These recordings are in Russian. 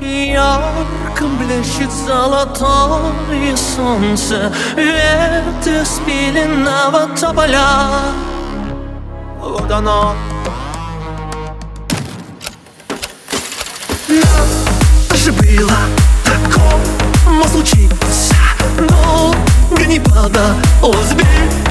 Ярко блещет золотое солнце Ветви спиленного тополя Вот оно Надо же было такому случиться bana Ozbil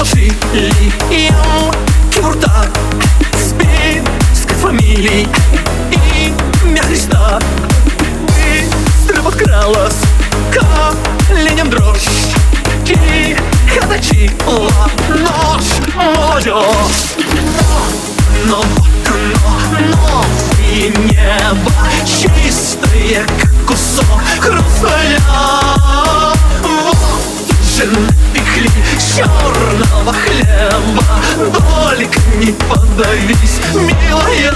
Сложили ему кюрта Спинской фамилии Имя Христа Быстро подкралась коленям дрожь И хоточила нож молодежь Но, но, но Новое небо Чистое, как кусок хрусталя Вот же напекли черного хлеба. Только не подавись, милая